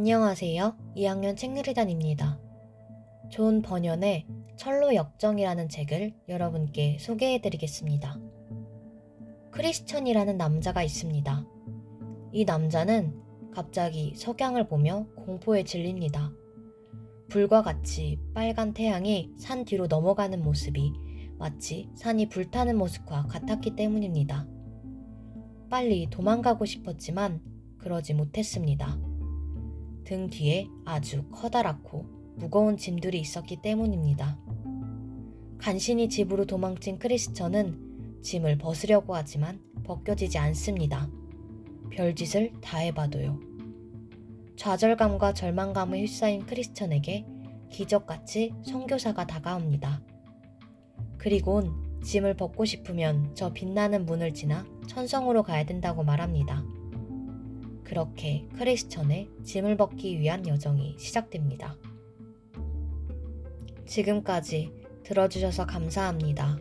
안녕하세요. 2학년 책누리단입니다. 존 번연의 천로역정이라는 책을 여러분께 소개해 드리겠습니다. 크리스천이라는 남자가 있습니다. 이 남자는 갑자기 석양을 보며 공포에 질립니다. 불과 같이 빨간 태양이 산 뒤로 넘어가는 모습이 마치 산이 불타는 모습과 같았기 때문입니다. 빨리 도망가고 싶었지만 그러지 못했습니다. 등 뒤에 아주 커다랗고 무거운 짐들이 있었기 때문입니다. 간신히 집으로 도망친 크리스천은 짐을 벗으려고 하지만 벗겨지지 않습니다. 별짓을 다 해봐도요. 좌절감과 절망감에 휩싸인 크리스천에게 기적같이 선교사가 다가옵니다. 그리곤 짐을 벗고 싶으면 저 빛나는 문을 지나 천성으로 가야 된다고 말합니다. 그렇게 크리스천의 짐을 벗기 위한 여정이 시작됩니다. 지금까지 들어주셔서 감사합니다.